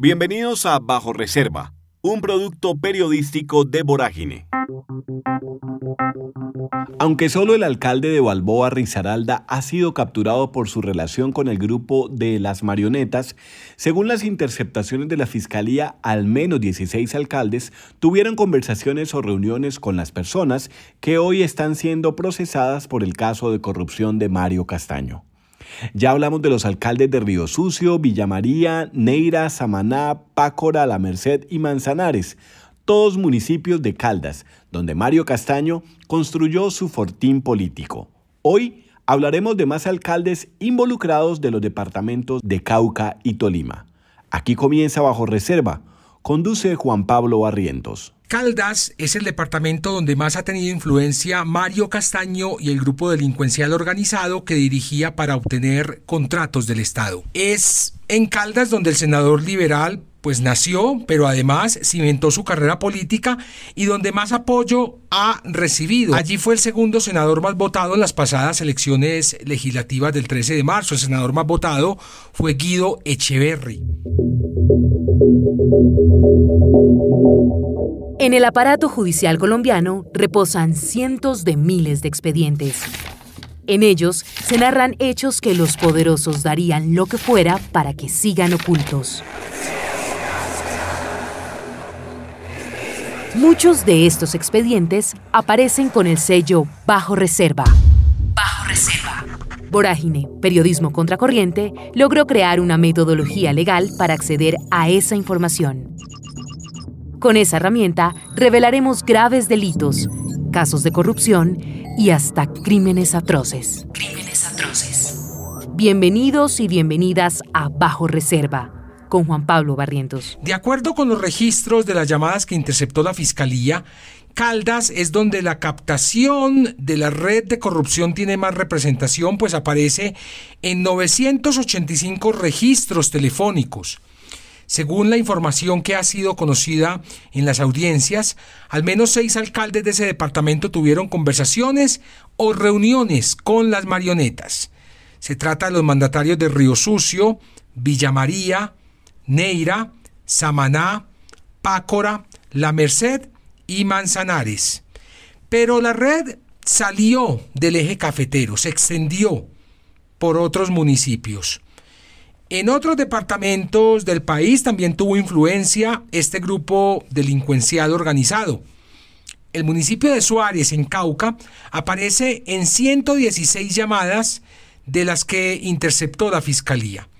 Bienvenidos a Bajo Reserva, un producto periodístico de Vorágine. Aunque solo el alcalde de Balboa, Rizaralda, ha sido capturado por su relación con el grupo de las marionetas, según las interceptaciones de la Fiscalía, al menos 16 alcaldes tuvieron conversaciones o reuniones con las personas que hoy están siendo procesadas por el caso de corrupción de Mario Castaño. Ya hablamos de los alcaldes de Río Sucio, Villa María, Neira, Samaná, Pácora, La Merced y Manzanares, todos municipios de Caldas, donde Mario Castaño construyó su fortín político. Hoy hablaremos de más alcaldes involucrados de los departamentos de Cauca y Tolima. Aquí comienza bajo reserva. Conduce Juan Pablo Barrientos. Caldas es el departamento donde más ha tenido influencia Mario Castaño y el grupo delincuencial organizado que dirigía para obtener contratos del Estado. Es en Caldas donde el senador liberal pues nació, pero además cimentó su carrera política y donde más apoyo ha recibido. Allí fue el segundo senador más votado en las pasadas elecciones legislativas del 13 de marzo. El senador más votado fue Guido Echeverry. En el aparato judicial colombiano reposan cientos de miles de expedientes. En ellos se narran hechos que los poderosos darían lo que fuera para que sigan ocultos. Muchos de estos expedientes aparecen con el sello Bajo Reserva. Bajo Reserva. Vorágine, Periodismo Contracorriente, logró crear una metodología legal para acceder a esa información. Con esa herramienta revelaremos graves delitos, casos de corrupción y hasta crímenes atroces. Crímenes atroces. Bienvenidos y bienvenidas a Bajo Reserva con Juan Pablo Barrientos. De acuerdo con los registros de las llamadas que interceptó la Fiscalía, Caldas es donde la captación de la red de corrupción tiene más representación, pues aparece en 985 registros telefónicos. Según la información que ha sido conocida en las audiencias, al menos seis alcaldes de ese departamento tuvieron conversaciones o reuniones con las marionetas. Se trata de los mandatarios de Río Sucio, Villa María, Neira, Samaná, Pácora, La Merced y Manzanares. Pero la red salió del eje cafetero, se extendió por otros municipios. En otros departamentos del país también tuvo influencia este grupo delincuencial organizado. El municipio de Suárez, en Cauca, aparece en 116 llamadas de las que interceptó la Fiscalía.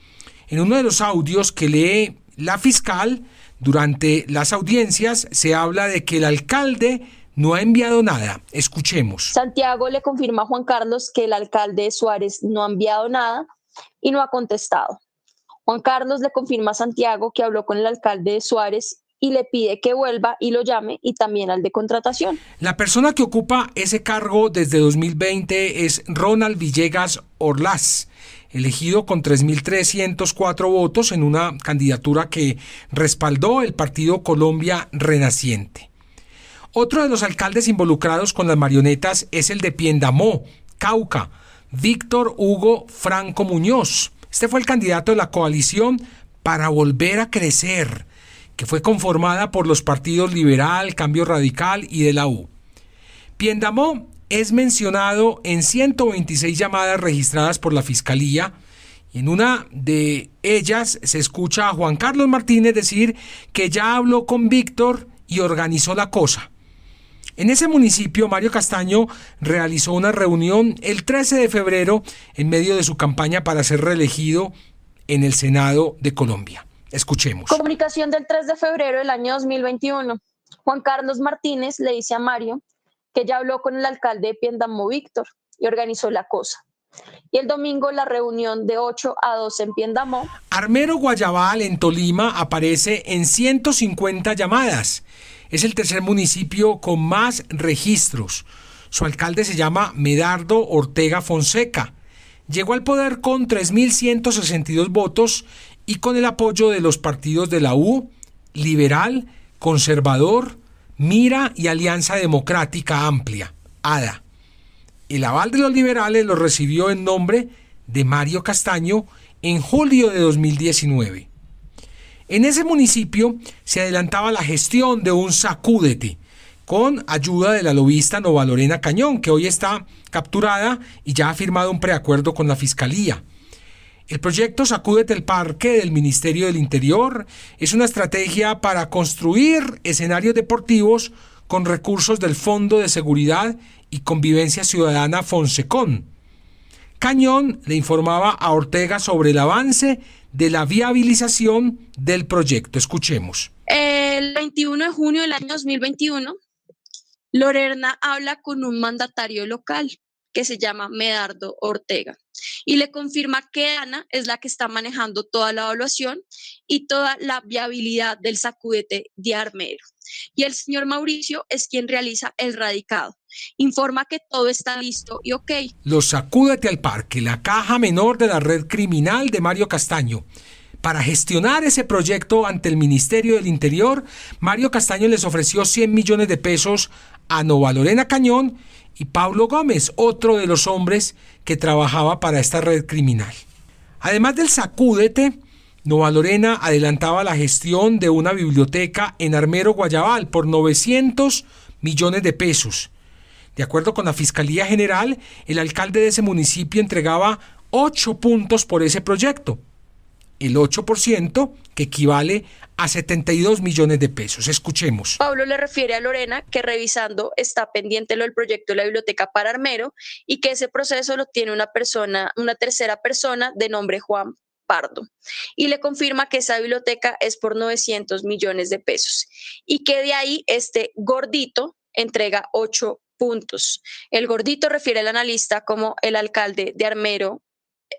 En uno de los audios que lee la fiscal durante las audiencias se habla de que el alcalde no ha enviado nada. Escuchemos. Santiago le confirma a Juan Carlos que el alcalde de Suárez no ha enviado nada y no ha contestado. Juan Carlos le confirma a Santiago que habló con el alcalde de Suárez y le pide que vuelva y lo llame y también al de contratación. La persona que ocupa ese cargo desde 2020 es Ronald Villegas Orlaz, elegido con 3.304 votos en una candidatura que respaldó el partido Colombia Renaciente. Otro de los alcaldes involucrados con las marionetas es el de Piendamó, Cauca, Víctor Hugo Franco Muñoz. Este fue el candidato de la coalición para volver a crecer, que fue conformada por los partidos Liberal, Cambio Radical y de la U. Piendamó es mencionado en 126 llamadas registradas por la Fiscalía y en una de ellas se escucha a Juan Carlos Martínez decir que ya habló con Víctor y organizó la cosa. En ese municipio, Mario Castaño realizó una reunión el 13 de febrero en medio de su campaña para ser reelegido en el Senado de Colombia. Escuchemos. Comunicación del 3 de febrero del año 2021. Juan Carlos Martínez le dice a Mario que ya habló con el alcalde de Piendamó, Víctor, y organizó la cosa. Y el domingo la reunión de 8 a 12 en Piendamó. Armero Guayabal en Tolima aparece en 150 llamadas es el tercer municipio con más registros. Su alcalde se llama Medardo Ortega Fonseca. Llegó al poder con 3.162 votos y con el apoyo de los partidos de la U, Liberal, Conservador, Mira y Alianza Democrática Amplia, ADA. El aval de los liberales lo recibió en nombre de Mario Castaño en julio de 2019. En ese municipio se adelantaba la gestión de un sacúdete con ayuda de la lobista Nova Lorena Cañón, que hoy está capturada y ya ha firmado un preacuerdo con la Fiscalía. El proyecto Sacúdete el Parque del Ministerio del Interior es una estrategia para construir escenarios deportivos con recursos del Fondo de Seguridad y Convivencia Ciudadana Fonsecon. Cañón le informaba a Ortega sobre el avance de la viabilización del proyecto. Escuchemos. El 21 de junio del año 2021, Lorena habla con un mandatario local que se llama Medardo Ortega y le confirma que Ana es la que está manejando toda la evaluación y toda la viabilidad del sacudete de Armero. Y el señor Mauricio es quien realiza el radicado. Informa que todo está listo y ok. Los sacúdete al parque, la caja menor de la red criminal de Mario Castaño. Para gestionar ese proyecto ante el Ministerio del Interior, Mario Castaño les ofreció 100 millones de pesos a Nova Lorena Cañón y Pablo Gómez, otro de los hombres que trabajaba para esta red criminal. Además del sacúdete, Nova Lorena adelantaba la gestión de una biblioteca en Armero Guayabal por 900 millones de pesos. De acuerdo con la Fiscalía General, el alcalde de ese municipio entregaba 8 puntos por ese proyecto el 8%, que equivale a 72 millones de pesos. Escuchemos. Pablo le refiere a Lorena que revisando está pendiente lo del proyecto de la biblioteca para Armero y que ese proceso lo tiene una persona, una tercera persona de nombre Juan Pardo. Y le confirma que esa biblioteca es por 900 millones de pesos y que de ahí este gordito entrega 8 puntos. El gordito refiere al analista como el alcalde de Armero,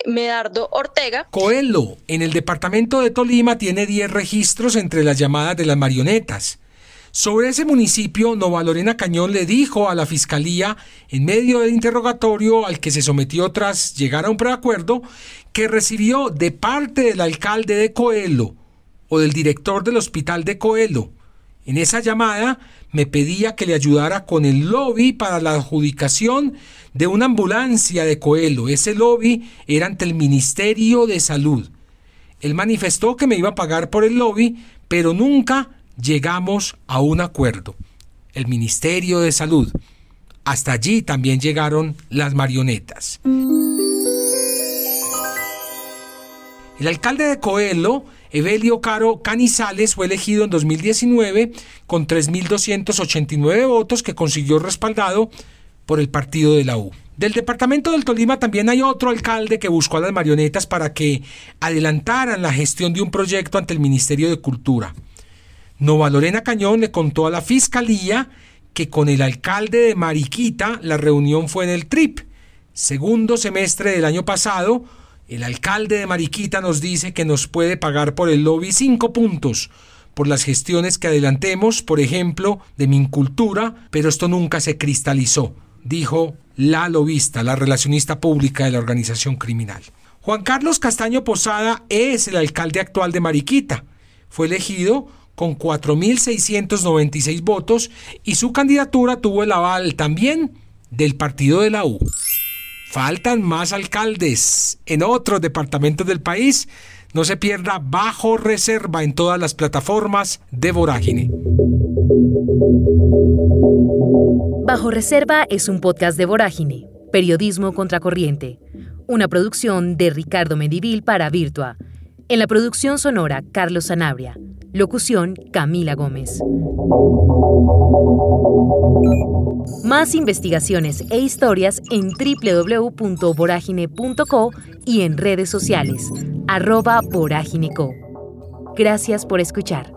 Medardo Ortega. Coelho, en el departamento de Tolima, tiene 10 registros entre las llamadas de las marionetas. Sobre ese municipio, Nova Lorena Cañón le dijo a la fiscalía, en medio del interrogatorio al que se sometió tras llegar a un preacuerdo, que recibió de parte del alcalde de Coelho o del director del hospital de Coelho. En esa llamada me pedía que le ayudara con el lobby para la adjudicación de una ambulancia de Coelho. Ese lobby era ante el Ministerio de Salud. Él manifestó que me iba a pagar por el lobby, pero nunca llegamos a un acuerdo. El Ministerio de Salud. Hasta allí también llegaron las marionetas. El alcalde de Coelho Evelio Caro Canizales fue elegido en 2019 con 3.289 votos que consiguió respaldado por el partido de la U. Del departamento del Tolima también hay otro alcalde que buscó a las marionetas para que adelantaran la gestión de un proyecto ante el Ministerio de Cultura. Nova Lorena Cañón le contó a la fiscalía que con el alcalde de Mariquita la reunión fue en el TRIP. Segundo semestre del año pasado, el alcalde de Mariquita nos dice que nos puede pagar por el lobby cinco puntos por las gestiones que adelantemos, por ejemplo, de Mincultura, pero esto nunca se cristalizó, dijo la lobista, la relacionista pública de la organización criminal. Juan Carlos Castaño Posada es el alcalde actual de Mariquita. Fue elegido con 4.696 votos y su candidatura tuvo el aval también del partido de la U. Faltan más alcaldes en otros departamentos del país. No se pierda bajo reserva en todas las plataformas de Vorágine. Bajo Reserva es un podcast de Vorágine, Periodismo Contracorriente, una producción de Ricardo Medivil para Virtua. En la producción sonora, Carlos Sanabria. Locución, Camila Gómez. Más investigaciones e historias en www.voragine.co y en redes sociales, arroba. Gracias por escuchar.